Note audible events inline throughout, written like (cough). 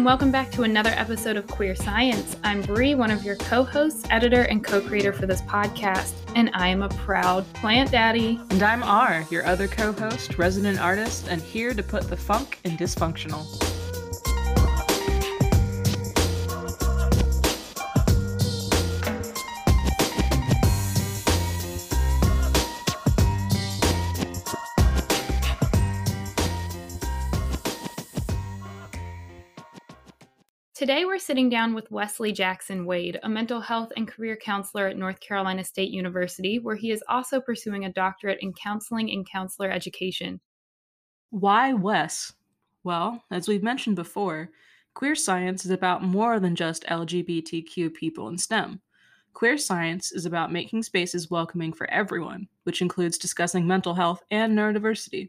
and welcome back to another episode of Queer Science. I'm Bree, one of your co-hosts, editor, and co-creator for this podcast, and I am a proud plant daddy. And I'm R, your other co-host, resident artist, and here to put the funk in dysfunctional. Today, we're sitting down with Wesley Jackson Wade, a mental health and career counselor at North Carolina State University, where he is also pursuing a doctorate in counseling and counselor education. Why Wes? Well, as we've mentioned before, queer science is about more than just LGBTQ people in STEM. Queer science is about making spaces welcoming for everyone, which includes discussing mental health and neurodiversity.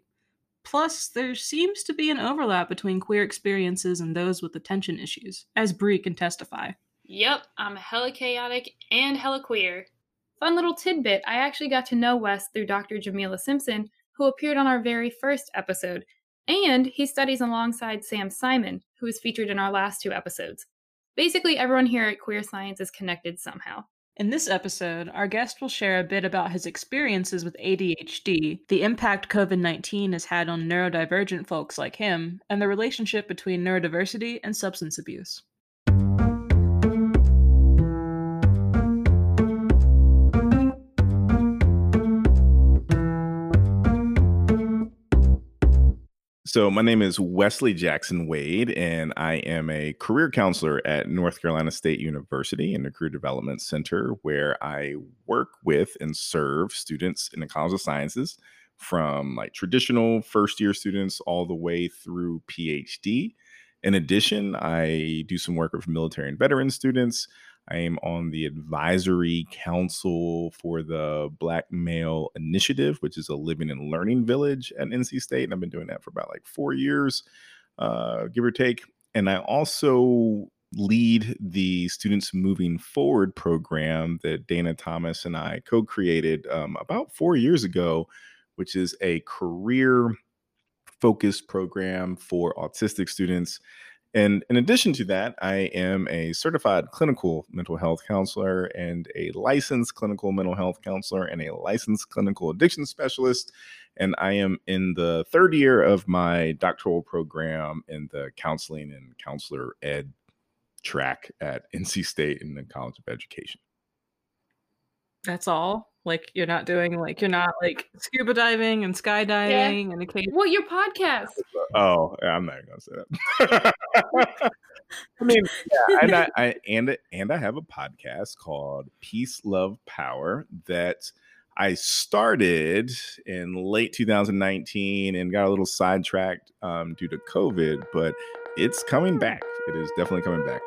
Plus, there seems to be an overlap between queer experiences and those with attention issues, as Bree can testify. Yep, I'm hella chaotic and hella queer. Fun little tidbit I actually got to know Wes through Dr. Jamila Simpson, who appeared on our very first episode, and he studies alongside Sam Simon, who was featured in our last two episodes. Basically, everyone here at Queer Science is connected somehow. In this episode, our guest will share a bit about his experiences with ADHD, the impact COVID 19 has had on neurodivergent folks like him, and the relationship between neurodiversity and substance abuse. So, my name is Wesley Jackson Wade, and I am a career counselor at North Carolina State University in the Career Development Center, where I work with and serve students in the College of Sciences from like traditional first year students all the way through PhD. In addition, I do some work with military and veteran students. I am on the advisory council for the Black Male Initiative, which is a living and learning village at NC State. And I've been doing that for about like four years, uh, give or take. And I also lead the Students Moving Forward program that Dana Thomas and I co created um, about four years ago, which is a career focused program for autistic students and in addition to that, I am a certified clinical mental health counselor and a licensed clinical mental health counselor and a licensed clinical addiction specialist. And I am in the third year of my doctoral program in the counseling and counselor ed track at NC State in the College of Education. That's all? Like you're not doing like you're not like scuba diving and skydiving yeah. and occasionally. Well, your podcast. (laughs) Oh, I'm not gonna say that. (laughs) I mean, yeah, and I, I and and I have a podcast called Peace, Love, Power that I started in late 2019 and got a little sidetracked um, due to COVID, but it's coming back. It is definitely coming back.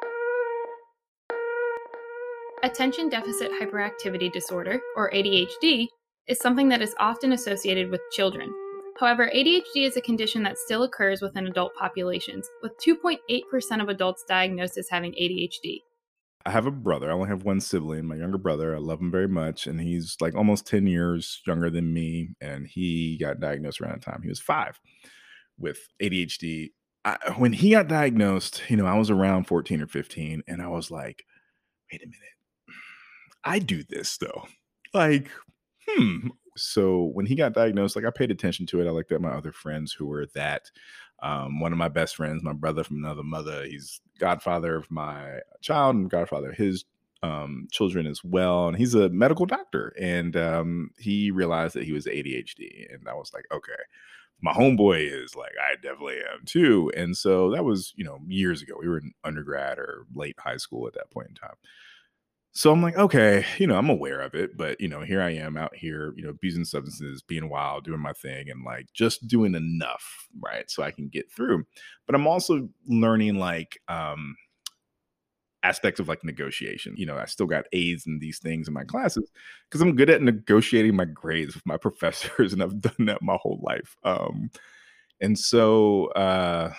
Attention Deficit Hyperactivity Disorder, or ADHD, is something that is often associated with children. However, ADHD is a condition that still occurs within adult populations, with 2.8% of adults diagnosed as having ADHD. I have a brother. I only have one sibling, my younger brother. I love him very much. And he's like almost 10 years younger than me. And he got diagnosed around the time he was five with ADHD. I, when he got diagnosed, you know, I was around 14 or 15. And I was like, wait a minute I do this though. Like, hmm. So when he got diagnosed, like I paid attention to it. I looked at my other friends who were that. Um, one of my best friends, my brother from another mother, he's godfather of my child and godfather of his um, children as well. And he's a medical doctor. And um, he realized that he was ADHD. And I was like, okay, my homeboy is like, I definitely am too. And so that was, you know, years ago. We were in undergrad or late high school at that point in time. So I'm like, okay, you know, I'm aware of it, but you know, here I am out here, you know, abusing substances, being wild, doing my thing, and like just doing enough, right? So I can get through. But I'm also learning like um aspects of like negotiation. You know, I still got A's in these things in my classes because I'm good at negotiating my grades with my (laughs) professors, and I've done that my whole life. Um, and so uh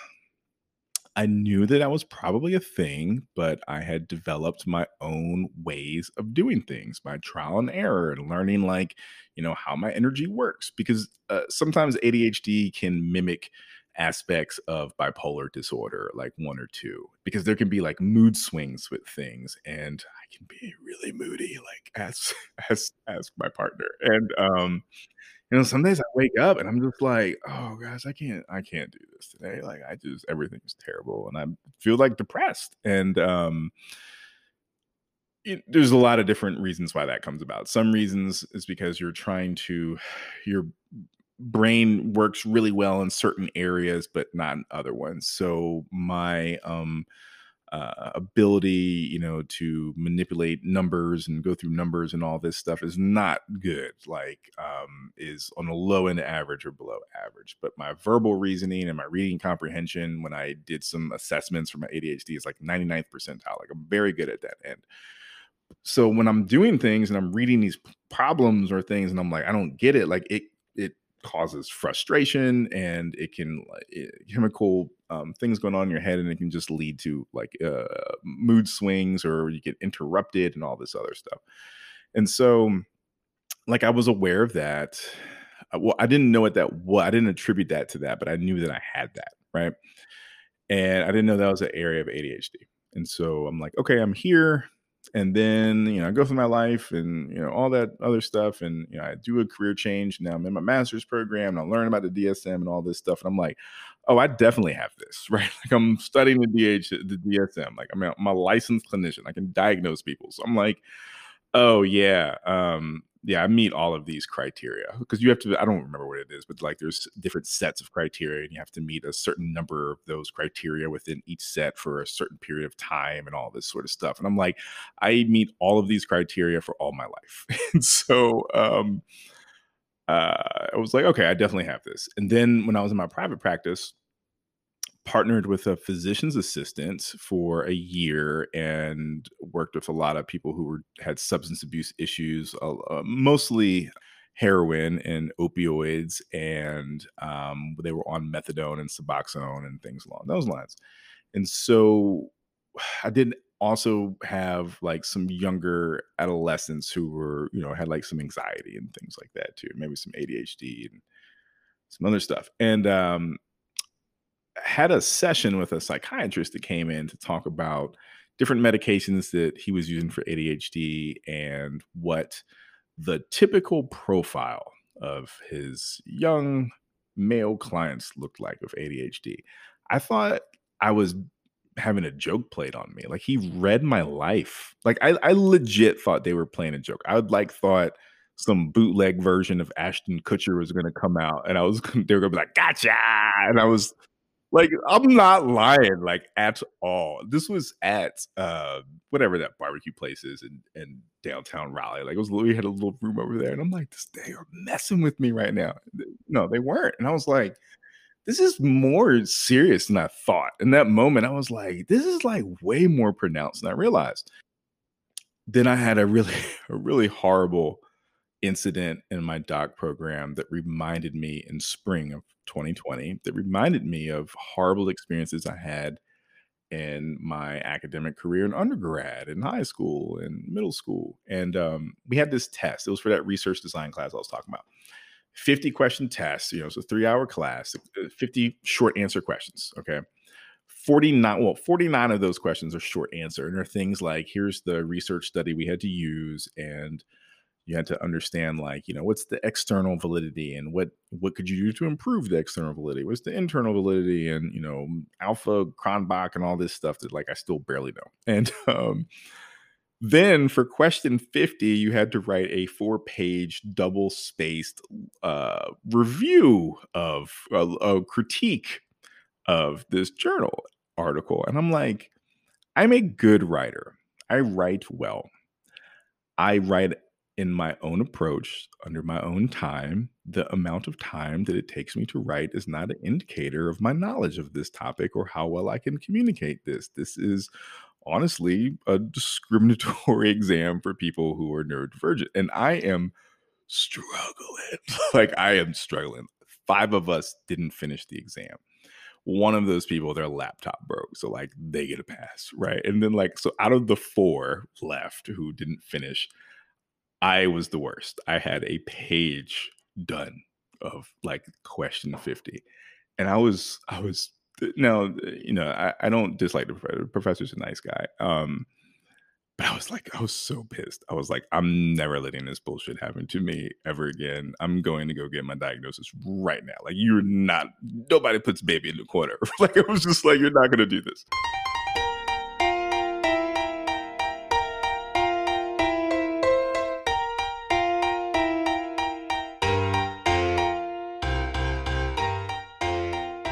I knew that that was probably a thing, but I had developed my own ways of doing things by trial and error and learning, like, you know, how my energy works. Because uh, sometimes ADHD can mimic aspects of bipolar disorder, like one or two, because there can be like mood swings with things, and I can be really moody, like as (laughs) as as my partner, and um, you know, some days I wake up and I'm just like, oh gosh, I can't, I can't do this today. Like I just everything's terrible, and I feel like depressed, and um, it, there's a lot of different reasons why that comes about. Some reasons is because you're trying to (sighs) your brain works really well in certain areas but not in other ones. So my um uh, ability you know to manipulate numbers and go through numbers and all this stuff is not good like um is on the low end average or below average. But my verbal reasoning and my reading comprehension when i did some assessments for my adhd is like 99th percentile like i'm very good at that end. So when i'm doing things and i'm reading these problems or things and i'm like i don't get it like it causes frustration and it can it, chemical um, things going on in your head and it can just lead to like uh, mood swings or you get interrupted and all this other stuff. And so like i was aware of that. Uh, well i didn't know what that was i didn't attribute that to that but i knew that i had that right? And i didn't know that was an area of adhd and so i'm like okay i'm here and then you know I go through my life and you know all that other stuff, and you know I do a career change. Now I'm in my master's program, and I learn about the DSM and all this stuff, and I'm like, oh, I definitely have this, (laughs) right? Like I'm studying the DH, the DSM, like I'm a, I'm a licensed clinician, I can diagnose people, so I'm like, oh yeah, um, yeah, I meet all of these criteria because you have to. I don't remember what it is, but like there's different sets of criteria, and you have to meet a certain number of those criteria within each set for a certain period of time, and all this sort of stuff. And I'm like, I meet all of these criteria for all my life, (laughs) and so um, uh, I was like, okay, I definitely have this. And then when I was in my private practice, partnered with a physician's assistant for a year and worked with a lot of people who were had substance abuse issues, uh, mostly heroin and opioids, and um, they were on methadone and Suboxone and things along those lines. And so (sighs) I did also have like some younger adolescents who were, you know, had like some anxiety and things like that too, maybe some ADHD and some other stuff. And um, had a session with a psychiatrist that came in to talk about different medications that he was using for ADHD and what the typical profile of his young male clients looked like with ADHD. I thought I was having a joke played on me. Like he read my life. Like I, I legit thought they were playing a joke. I would like thought some bootleg version of Ashton Kutcher was going to come out, and I was (laughs) they were going to be like, "Gotcha!" And I was like I'm not lying, like at all. This was at uh whatever that barbecue place is in, in downtown Raleigh. Like it was we had a little room over there, and I'm like, this they are messing with me right now. No, they weren't. And I was like, this is more serious than I thought. In that moment, I was like, this is like way more pronounced than I realized. Then I had a really, (laughs) a really horrible incident in my doc program that reminded me in spring of 2020 that reminded me of horrible experiences I had in my academic career in undergrad in high school and middle school and um, we had this test. It was for that research design class i was talking about. 50 question test you know it's a three hour class uh, 50 short answer questions okay? 49 well 49 of those questions are short answer and are things like here's the research study we had to use and you had to understand like you know what's the external validity and what what could you do to improve the external validity? What's the internal validity and you know alpha cronbach and all this stuff that like i still barely know. (laughs) And um then for question 50 you had to write a four page double spaced uh review of a, a critique of this journal article. And i'm like i'm a good writer. I write well. I write in my own approach, under my own time, the amount of time that it takes me to write is not an indicator of my knowledge of this topic or how well I can communicate this. This is honestly a discriminatory (laughs) exam for people who are neurodivergent. And I am struggling. (laughs) like, I am struggling. Five of us didn't finish the exam. One of those people, their laptop broke. So, like, they get a pass, right? And then, like, so out of the four left who didn't finish, I was the worst. I had a page done of like question 50. and I was I was no, you know, I, I don't dislike the professor. The professor's a nice guy. Um, but I was like, I was so pissed. I was like, I'm never letting this bullshit happen to me ever again. I'm going to go get my diagnosis right now. Like, you're not, nobody puts baby in the corner. (laughs) like, it was just like, you're not going to do this.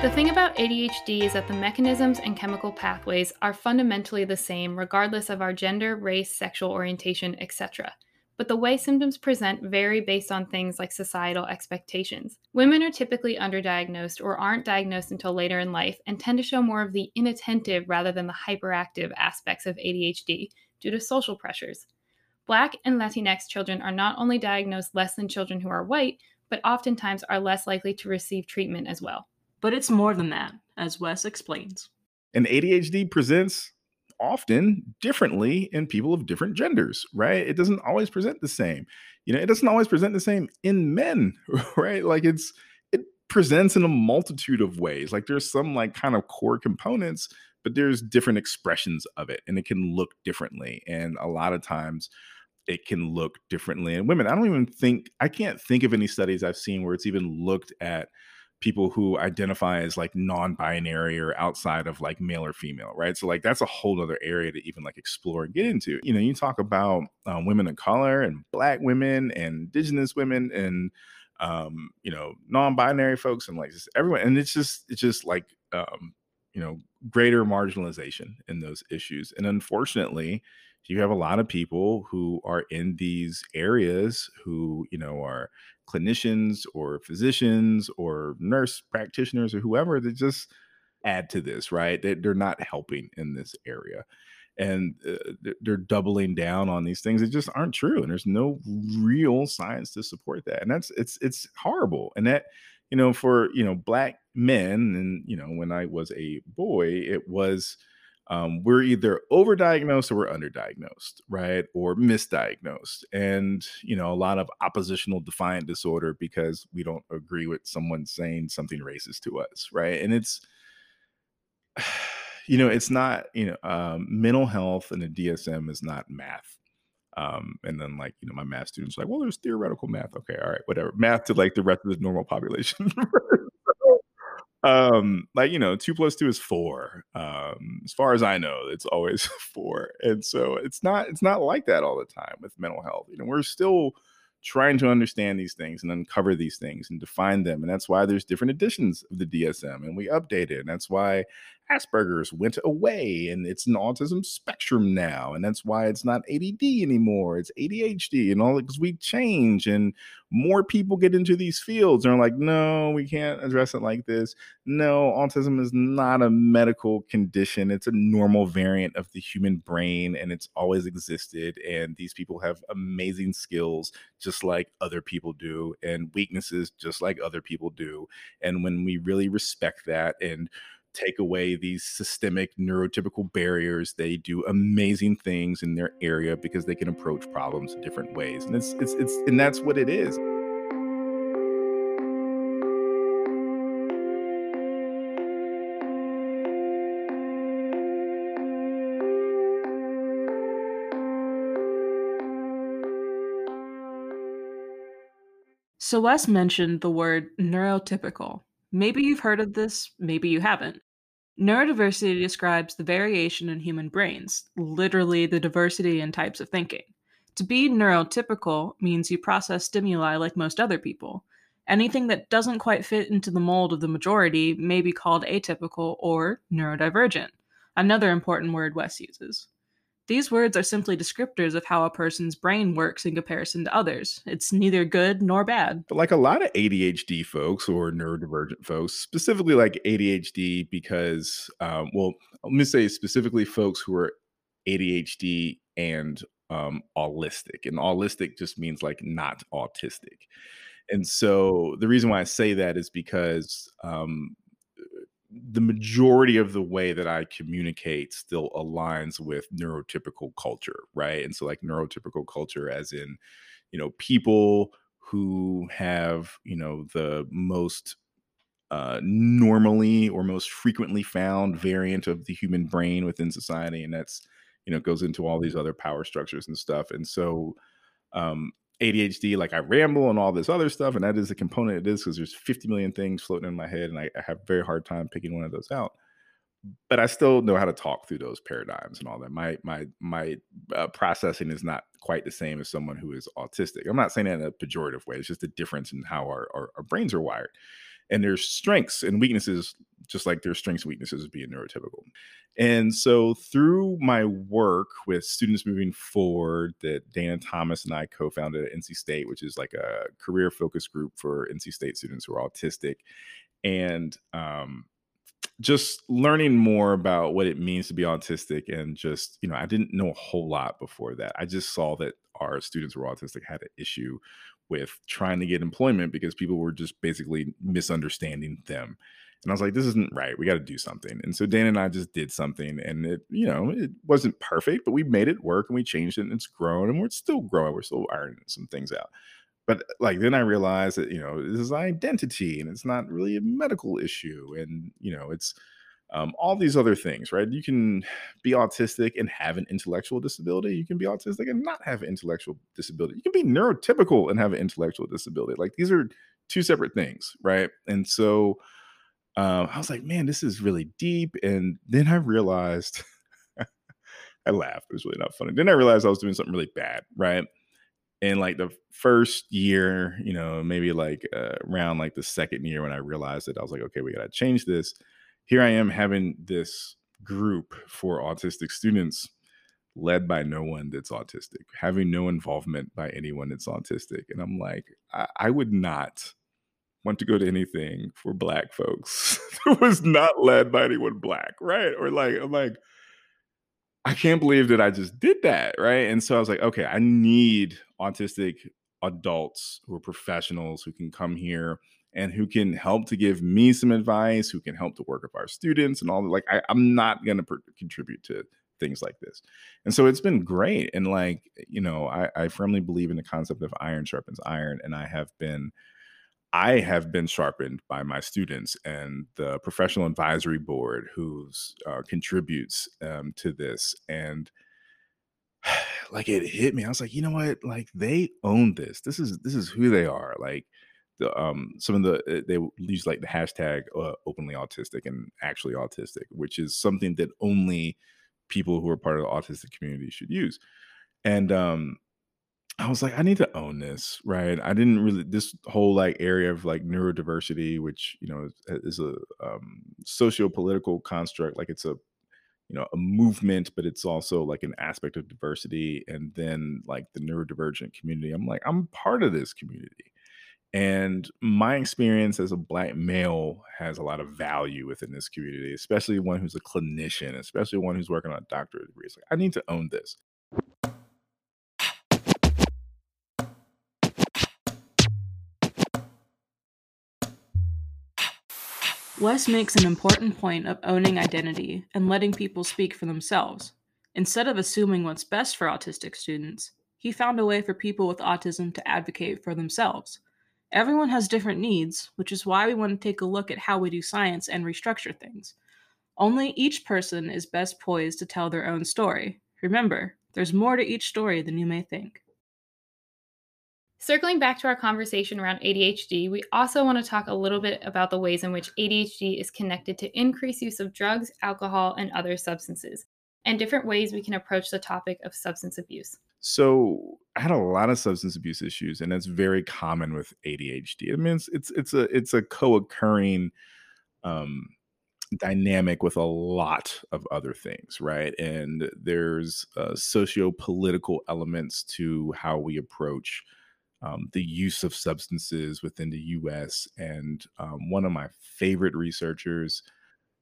The thing about ADHD is that the mechanisms and chemical pathways are fundamentally the same regardless of our gender, race, sexual orientation, etc. But the way symptoms present vary based on things like societal expectations. Women are typically underdiagnosed or aren't diagnosed until later in life and tend to show more of the inattentive rather than the hyperactive aspects of ADHD due to social pressures. Black and Latinx children are not only diagnosed less than children who are white, but oftentimes are less likely to receive treatment as well. But it's more than that, as Wes explains. And ADHD presents often differently in people of different genders, right? It doesn't always present the same. You know, it doesn't always present the same in men, (laughs) right? Like it's it presents in a multitude of ways. Like there's some like kind of core components, but there's different expressions of it and it can look differently. And a lot of times it can look differently in women. I don't even think I can't think of any studies I've seen where it's even looked at people who identify as like non-binary or outside of like male or female right? So like that's a whole other area to even like explore and get into. You know you talk about um, women of color and black women and indigenous women and um, you know non-binary folks and like just everyone and it's just it's just like um, you know greater marginalization in those issues. And unfortunately you have a lot of people who are in these areas who you know are clinicians or physicians or nurse practitioners or whoever that just add to this right? They, they're not helping in this area. And uh, they're doubling down on these things that just aren't true and there's no real science to support that. And that's it's it's horrible. And that you know for you know black men and you know when i was a boy it was um, we're either overdiagnosed or we're underdiagnosed, right? Or misdiagnosed. And, you know, a lot of oppositional defiant disorder because we don't agree with someone saying something racist to us, right? And it's, (sighs) you know, it's not, you know, um, mental health and the DSM is not math. Um, and then like, you know, my math students like, well, there's theoretical math. Okay, all right, whatever. Math to like the rest of the normal population. (laughs) um like you know two plus two is four um as far as i know it's always (laughs) four and so it's not it's not like that all the time with mental health you know we're still trying to understand these things and uncover these things and define them. And that's why there's different editions of the DSM and we update it. And that's why Asperger's went away and it's an autism spectrum now. And that's why it's not ADD anymore. It's ADHD and all because we change and more people get into these fields and are like, no, we can't address it like this. No, autism is not a medical condition. It's a normal variant of the human brain and it's always existed. And these people have amazing skills just like other people do and weaknesses just like other people do. And when we really respect that and take away these systemic neurotypical barriers. They do amazing things in their area because they can approach problems in different ways. And it's it's it's and that's what it is. So Wes mentioned the word neurotypical. Maybe you've heard of this, maybe you haven't. Neurodiversity describes the variation in human brains, literally the diversity in types of thinking. To be neurotypical means you process stimuli like most other people. Anything that doesn't quite fit into the mold of the majority may be called atypical or neurodivergent, another important word Wes uses. These words are simply descriptors of how a person's brain works in comparison to others. It's neither good nor bad. But like a lot of ADHD folks or neurodivergent folks, specifically like ADHD, because, um, well, let me say specifically folks who are ADHD and um, allistic. And allistic just means like not autistic. And so the reason why I say that is because um, the majority of the way that I communicate still aligns with neurotypical culture, right? And so, like, neurotypical culture, as in, you know, people who have, you know, the most uh, normally or most frequently found variant of the human brain within society, and that's you know goes into all these other power structures and stuff. And so um, ADHD, like I ramble and all this other stuff, and that is a component of this because there's 50 million things floating in my head, and I, I have very hard time picking one of those out but I still know how to talk through those paradigms and all that. My my my uh, processing is not quite the same as someone who is autistic. I'm not saying that in a pejorative way. It's just a difference in how our, our, our brains are wired. And there's strengths and weaknesses, just like their strengths and weaknesses of being neurotypical. And so through my work with students moving forward, that Dana Thomas and I co-founded at NC State, which is like a career focus group for NC State students who are autistic. And um, just learning more about what it means to be autistic and just you know i didn't know a whole lot before that i just saw that our students who were autistic had an issue with trying to get employment because people were just basically misunderstanding them and i was like this isn't right we got to do something and so dan and i just did something and it you know it wasn't perfect but we made it work and we changed it and it's grown and we're still growing we're still ironing some things out but like then I realized that you know this is identity and it's not really a medical issue and you know it's um, all these other things, right? You can be autistic and have an intellectual disability. You can be autistic and not have an intellectual disability. You can be neurotypical and have an intellectual disability. Like these are two separate things, right? And so um, I was like, man, this is really deep. And then I realized, (laughs) I laughed. It was really not funny. Then I realized I was doing something really bad, right? and like the first year you know maybe like uh, around like the second year when i realized it i was like okay we gotta change this here i am having this group for autistic students led by no one that's autistic having no involvement by anyone that's autistic and i'm like i, I would not want to go to anything for black folks (laughs) that was not led by anyone black right or like i'm like I can't believe that I just did that. Right. And so I was like, okay, I need autistic adults who are professionals who can come here and who can help to give me some advice, who can help to work with our students and all that. Like, I, am not going to contribute to things like this. And so it's been great. And like, you know, I, I firmly believe in the concept of iron sharpens iron. And I have been I have been sharpened by my students and the professional advisory board who uh, contributes um, to this. And (sighs) like it hit me. I was like, you know what? Like they own this. This is this is who they are. Like the um some of the uh, they use like the hashtag uh, openly autistic and actually autistic, which is something that only people who are part of the autistic community should use. And um I was like, I need to own this, right? I didn't really this whole like area of like neurodiversity, which you know is, is a um, socio-political construct, like it's a you know a movement, but it's also like an aspect of diversity. And then like the neurodivergent community, I'm like, I'm part of this community, and my experience as a black male has a lot of value within this community, especially one who's a clinician, especially one who's working on a doctorate degree. It's like I need to own this. Wes makes an important point of owning identity and letting people speak for themselves. Instead of assuming what's best for autistic students, he found a way for people with autism to advocate for themselves. Everyone has different needs, which is why we want to take a look at how we do science and restructure things. Only each person is best poised to tell their own story. Remember, there's more to each story than you may think. Circling back to our conversation around ADHD, we also want to talk a little bit about the ways in which ADHD is connected to increased use of drugs, alcohol, and other substances, and different ways we can approach the topic of substance abuse. So, I had a lot of substance abuse issues, and that's very common with ADHD. I mean, it's it's, it's a it's a co-occurring um, dynamic with a lot of other things, right? And there's uh, socio-political elements to how we approach um, the use of substances within the US. And um, one of my favorite researchers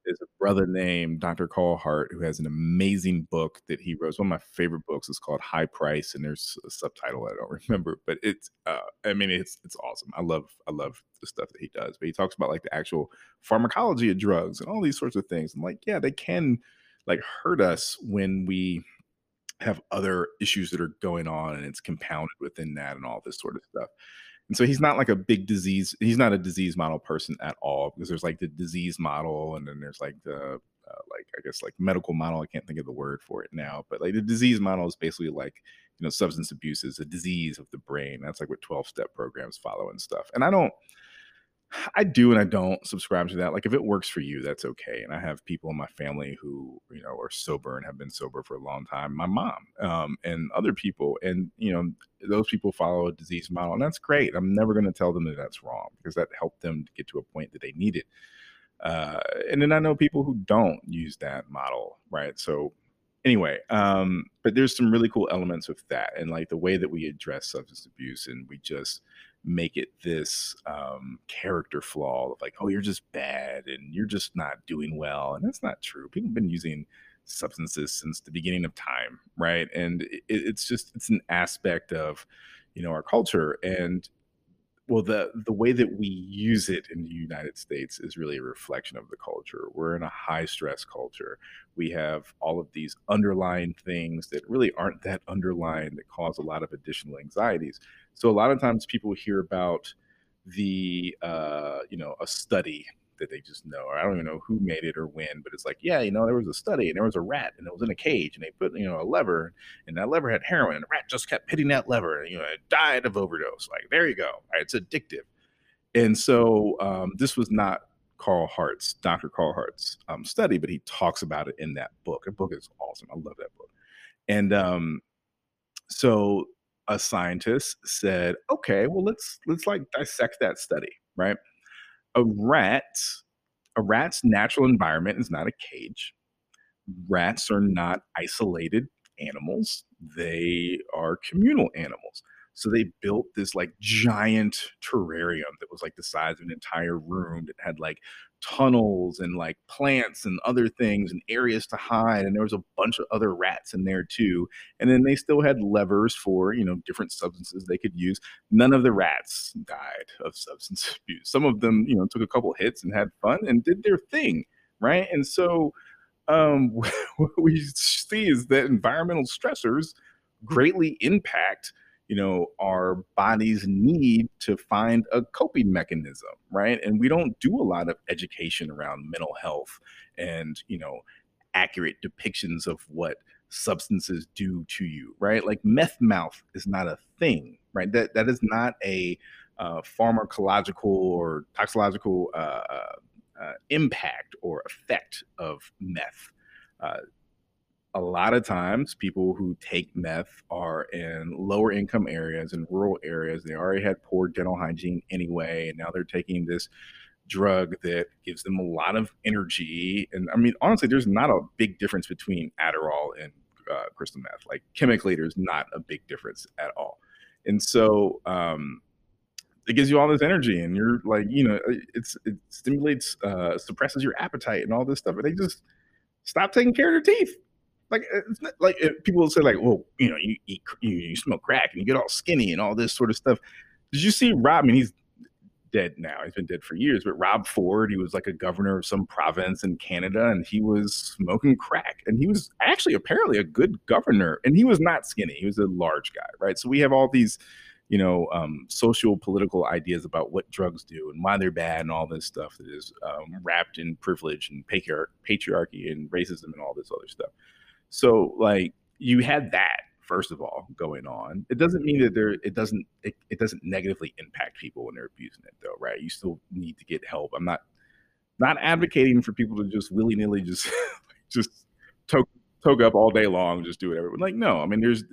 is a brother named Dr. Carl Hart, who has an amazing book that he wrote. It's one of my favorite books. It's called High Price, and there's a subtitle I don't (laughs) remember, but it's uh, I mean it's it's awesome. I love I love the stuff that he does. But he talks about like the actual pharmacology of drugs and all these sorts of things. And like, yeah, they can like hurt us when we have other issues that are going on and it's compounded within that and all this sort of stuff. And so he's not like a big disease. He's not a disease model person at all because there's like the disease model, and then there's like the uh, like I guess like medical model. I can't think of the word for it now, but like the disease model is basically like you know substance abuse is a disease of the brain. That's like what 12 step programs follow and stuff. And I don't I do and I don't subscribe to that. Like if it works for you, that's okay. And I have people in my family who, you know, are sober and have been sober for a long time. My mom, um, and other people, and you know, those people follow a disease model, and that's great. I'm never going to tell them that that's wrong because that helped them to get to a point that they needed. Uh, and then I know people who don't use that model, right? So anyway, um, but there's some really cool elements with that, and like the way that we address substance abuse, and we just make it this um, character flaw of like, oh, you're just bad and you're just not doing well, and that's not true. People have been using substances since the beginning of time, right? And it, it's just it's an aspect of you know our culture, and well the the way that we use it in the united states is really a reflection of the culture. We're in a high stress culture. We have all of these underlying things that really aren't that underlying that cause a lot of additional anxieties. So a lot of times people hear about the uh, you know a study that they just know, or I don't even know who made it or when, but it's like, yeah, you know, there was a study and there was a rat and it was in a cage and they put, you know, a lever and that lever had heroin and the rat just kept hitting that lever and, you know, it died of overdose. Like, there you go. Right, it's addictive. And so um, this was not Carl Hart's, Dr. Carl Hart's um, study, but he talks about it in that book. The book is awesome. I love that book. And um, so a scientist said, okay, well, let's let's like dissect that study, right? A rat, a rat's natural environment is not a cage. Rats are not isolated animals. They are communal animals. So they built this like giant terrarium that was like the size of an entire room that had like tunnels and like plants and other things and areas to hide and there was a bunch of other rats in there too. And then they still had levers for you know different substances they could use. None of the rats died of substance (laughs) abuse. Some of them you know took a couple hits and had fun and did their thing right? And so um (laughs) what we see is that environmental stressors greatly impact you know our bodies need to find a coping mechanism right? And we don't do a lot of education around mental health and you know accurate depictions of what substances do to you right? Like meth mouth is not a thing right? That that is not a uh, pharmacological or toxicological uh, uh, uh impact or effect of meth. Uh, a lot of times people who take meth are in lower income areas and rural areas. They already had poor dental hygiene anyway and now they're taking this drug that gives them a lot of energy and i mean honestly there's not a big difference between adderall and uh, crystal meth. Like chemically there's not a big difference at all. And so um, it gives you all this energy and you're like you know it's it stimulates uh, suppresses your appetite and all this stuff and they just stop taking care of their teeth like it's not, like people will say like, well, you know, you eat, you, you smoke crack and you get all skinny and all this sort of stuff. Did you see Rob? I mean, he's dead now. He's been dead for years. But Rob Ford, he was like a governor of some province in Canada, and he was smoking crack. And he was actually apparently a good governor, and he was not skinny. He was a large guy, right? So we have all these, you know, um, social political ideas about what drugs do and why they're bad and all this stuff that is um, wrapped in privilege and patriarchy and racism and all this other stuff. So like you had that first of all going on. It doesn't mean that there it doesn't it, it doesn't negatively impact people when they're abusing it though, right? You still need to get help. I'm not not advocating for people to just willy nilly just (laughs) just toke toke up all day long, just do whatever. Like no, I mean there's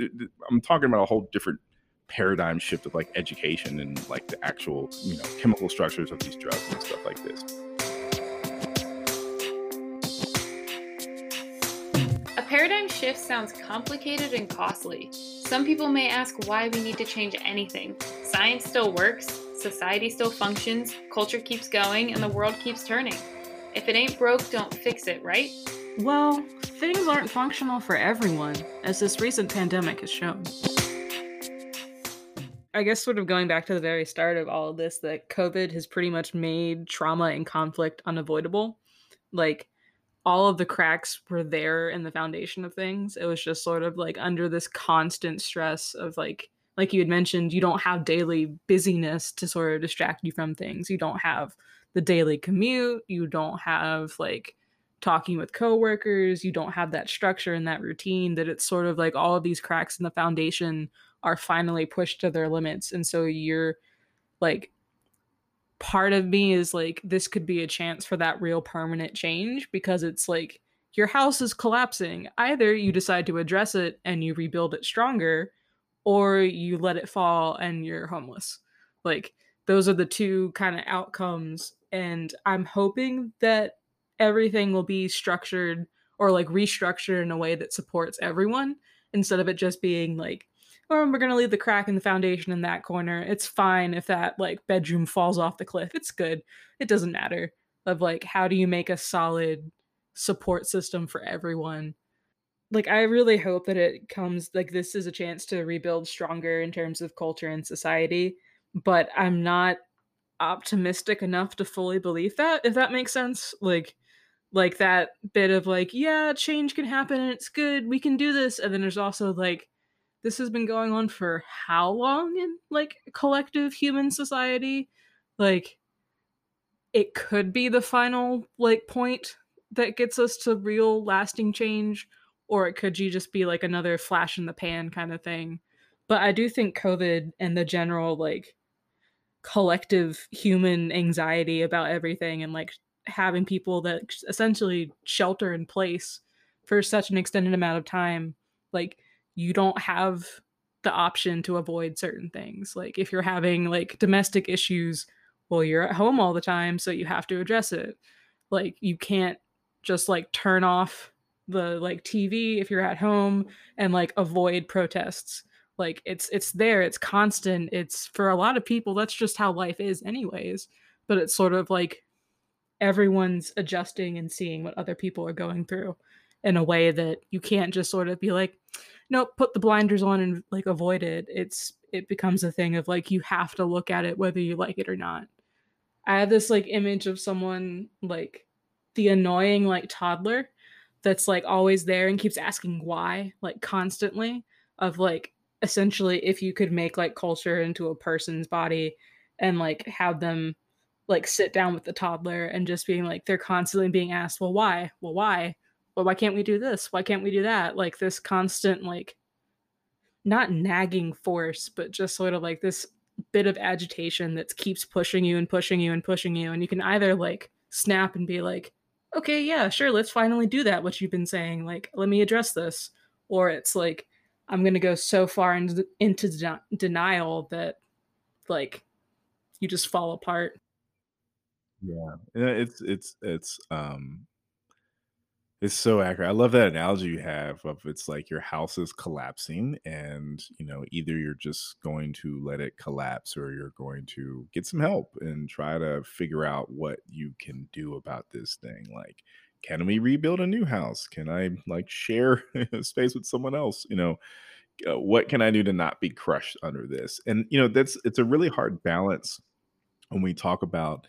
I'm talking about a whole different paradigm shift of like education and like the actual you know chemical structures of these drugs and stuff like this. Paradigm shift sounds complicated and costly. Some people may ask why we need to change anything. Science still works, society still functions, culture keeps going, and the world keeps turning. If it ain't broke, don't fix it, right? Well, things aren't functional for everyone, as this recent pandemic has shown. I guess, sort of going back to the very start of all of this, that COVID has pretty much made trauma and conflict unavoidable. Like, all of the cracks were there in the foundation of things. It was just sort of like under this constant stress of like like you had mentioned, you don't have daily busyness to sort of distract you from things. You don't have the daily commute. You don't have like talking with coworkers. You don't have that structure and that routine that it's sort of like all of these cracks in the foundation are finally pushed to their limits. And so you're like, part of me is like, this could be a chance for that real permanent change because it's like your house is collapsing. Either you decide to address it and you rebuild it stronger, or you let it fall and you're homeless. Like those are the two kind of outcomes and I'm hoping that everything will be structured or like restructured in a way that supports everyone instead of it just being like oh we're going to leave the crack in the foundation in that corner it's fine if that like bedroom falls off the cliff it's good it doesn't matter of like how do you make a solid support system for everyone like I really hope that it comes like this is a chance to rebuild stronger in terms of culture and society, but I'm not optimistic enough to fully believe that if that makes sense. Like like that bit of like yeah, change can happen and it's good. We can do this. And then there's also like this has been going on for how long in like collective human society? Like it could be the final like point that gets us to real lasting change or it could you just be like another flash in the pan kind of thing. But I do think COVID and the general like collective human anxiety about everything and like having people that essentially shelter in place for such an extended amount of time like you don't have the option to avoid certain things like if you're having like domestic issues well you're at home all the time so you have to address it like you can't just like turn off the like TV if you're at home and like avoid protests. Like it's it's there, it's constant. It's for a lot of people that's just how life is anyways. But it's sort of like everyone's adjusting and seeing what other people are going through in a way that you can't just sort of be like nope put the blinders on and like avoid it. It's it becomes a thing of like you have to look at it whether you like it or not. I have this like image of someone like the annoying like toddler that's like always there and keeps asking why like constantly of like essentially if you could make like culture into a person's body and like have them like sit down with the toddler and just being like they're constantly being asked well why? Well why well why can't we do this why can't we do that like this constant like not nagging force but just sort of like this bit of agitation that keeps pushing you and pushing you and pushing you and you can either like snap and be like okay, yeah, sure, let's finally do that, what you've been saying. Like, let me address this. Or it's like, I'm going to go so far into, into de- denial that, like, you just fall apart. Yeah. It's, it's, it's, um, it's so accurate. I love that analogy you have of it's like your house is collapsing and, you know, either you're just going to let it collapse or you're going to get some help and try to figure out what you can do about this thing. Like, can we rebuild a new house? Can I like share (laughs) space with someone else? You know, uh, what can I do to not be crushed under this? And, you know, that's it's a really hard balance when we talk about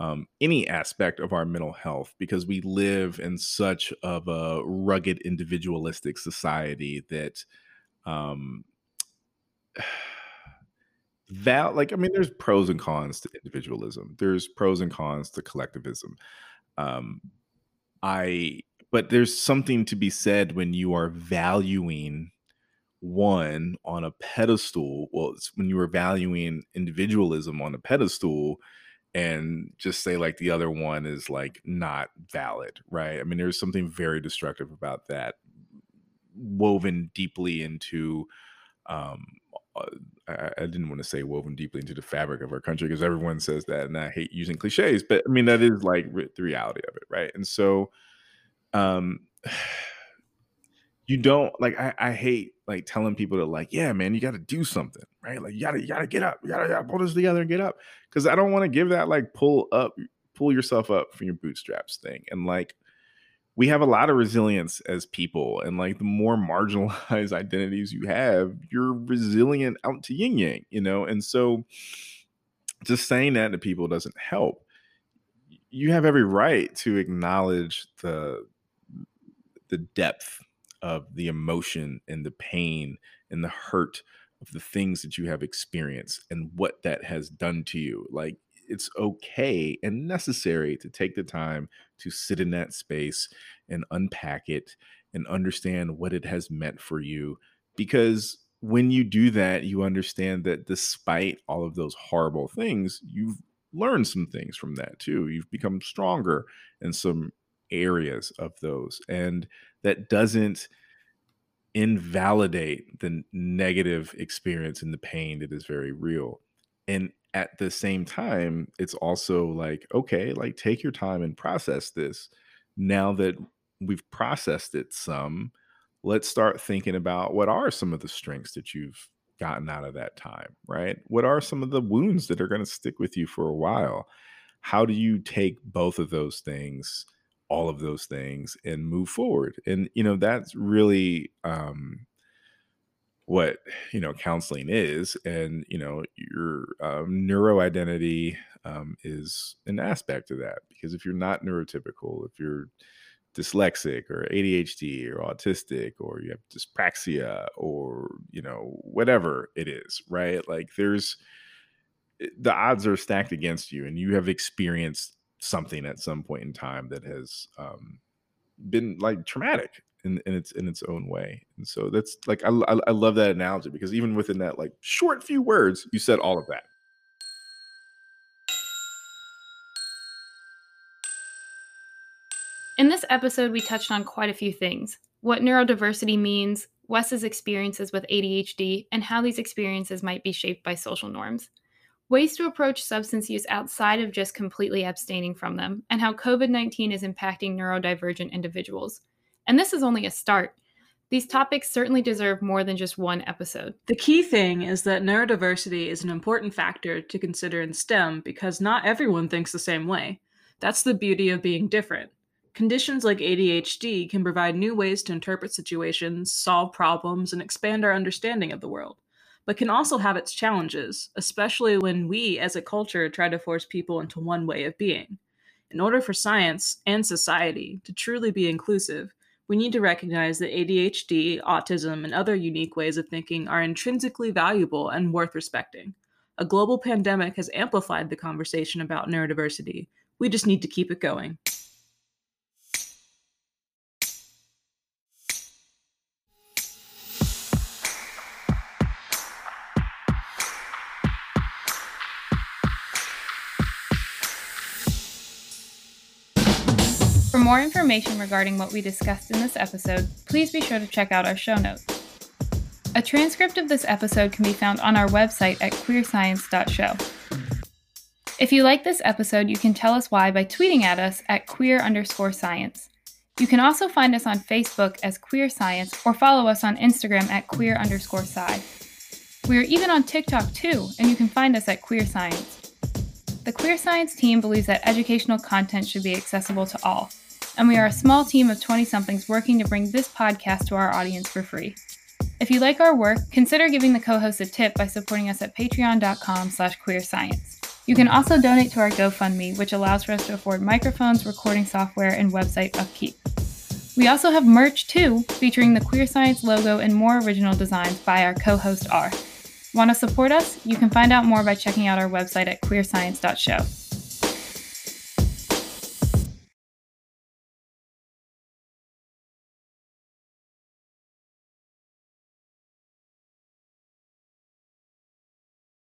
um, any aspect of our mental health because we live in such of a rugged individualistic society that um (sighs) that like i mean there's pros and cons to individualism. There's pros and cons to collectivism. Um i but there's something to be said when you are valuing one on a pedestal well when you are valuing individualism on a pedestal and just say like the other one is like not valid, right? I mean, there's something very destructive about that, woven deeply into. Um, uh, I, I didn't want to say woven deeply into the fabric of our country because everyone says that, and I hate using cliches, but I mean that is like the reality of it, right? And so, um, (sighs) you don't like I, I hate like telling people to like yeah man you got to do something right? Like you gotta you gotta get up you you gotta pull this together and get up. Because i don't want to give that like pull up pull yourself up from your bootstraps thing and like we have a lot of resilience as people and like the more (laughs) marginalized identities you have you're resilient out to yin yang you know? And so just saying that to people doesn't help. You have every right to acknowledge the the depth of the emotion and the pain and the hurt of the things that you have experienced and what that has done to you. Like it's okay and necessary to take the time to sit in that space and unpack it and understand what it has meant for you because when you do that you understand that despite all of those horrible things you've learned some things from that too you've become stronger in some areas of those and that doesn't invalidate the negative experience and the pain that is very real. And at the same time it's also like okay like take your time and process this. Now that we've processed it some let's start thinking about what are some of the strengths that you've gotten out of that time right? What are some of the wounds that are going to stick with you for a while? How do you take both of those things all of those things and move forward. And you know that's really um what you know counseling is. And you know your um, neuro identity um, is an aspect of that. Because if you're not neurotypical if you're dyslexic or adhd or autistic or you have dyspraxia or you know whatever it is right? Like there's eh, the odds are stacked against you and you have experienced something at some point in time that has um, been like traumatic in, in its in its own way. And so that's like I, I, I love that analogy because even within that like short few words, you said all of that. In this episode, we touched on quite a few things what neurodiversity means, Wes's experiences with ADHD, and how these experiences might be shaped by social norms, ways to approach substance use outside of just completely abstaining from them, and how COVID 19 is impacting neurodivergent individuals. And this is only a start. These topics certainly deserve more than just one episode. The key thing is that neurodiversity is an important factor to consider in STEM because not everyone thinks the same way. That's the beauty of being different. Conditions like ADHD can provide new ways to interpret situations, solve problems, and expand our understanding of the world, but can also have its challenges, especially when we as a culture try to force people into one way of being. In order for science and society to truly be inclusive, we need to recognize that ADHD, autism, and other unique ways of thinking are intrinsically valuable and worth respecting. A global pandemic has amplified the conversation about neurodiversity. We just need to keep it going. More information regarding what we discussed in this episode, please be sure to check out our show notes. A transcript of this episode can be found on our website at queerscience.show. If you like this episode, you can tell us why by tweeting at us at queer underscore science. You can also find us on Facebook as Queer Science or follow us on Instagram at queer underscore sci. We are even on TikTok too, and you can find us at Queer Science. The Queer Science team believes that educational content should be accessible to all, and we are a small team of 20 somethings working to bring this podcast to our audience for free. If you like our work, consider giving the co-host a tip by supporting us at patreon.com slash queerscience. You can also donate to our GoFundMe, which allows for us to afford microphones, recording software, and website upkeep. We also have merch too, featuring the Queer Science logo and more original designs by our co-host R. Want to support us? You can find out more by checking out our website at queerscience.show.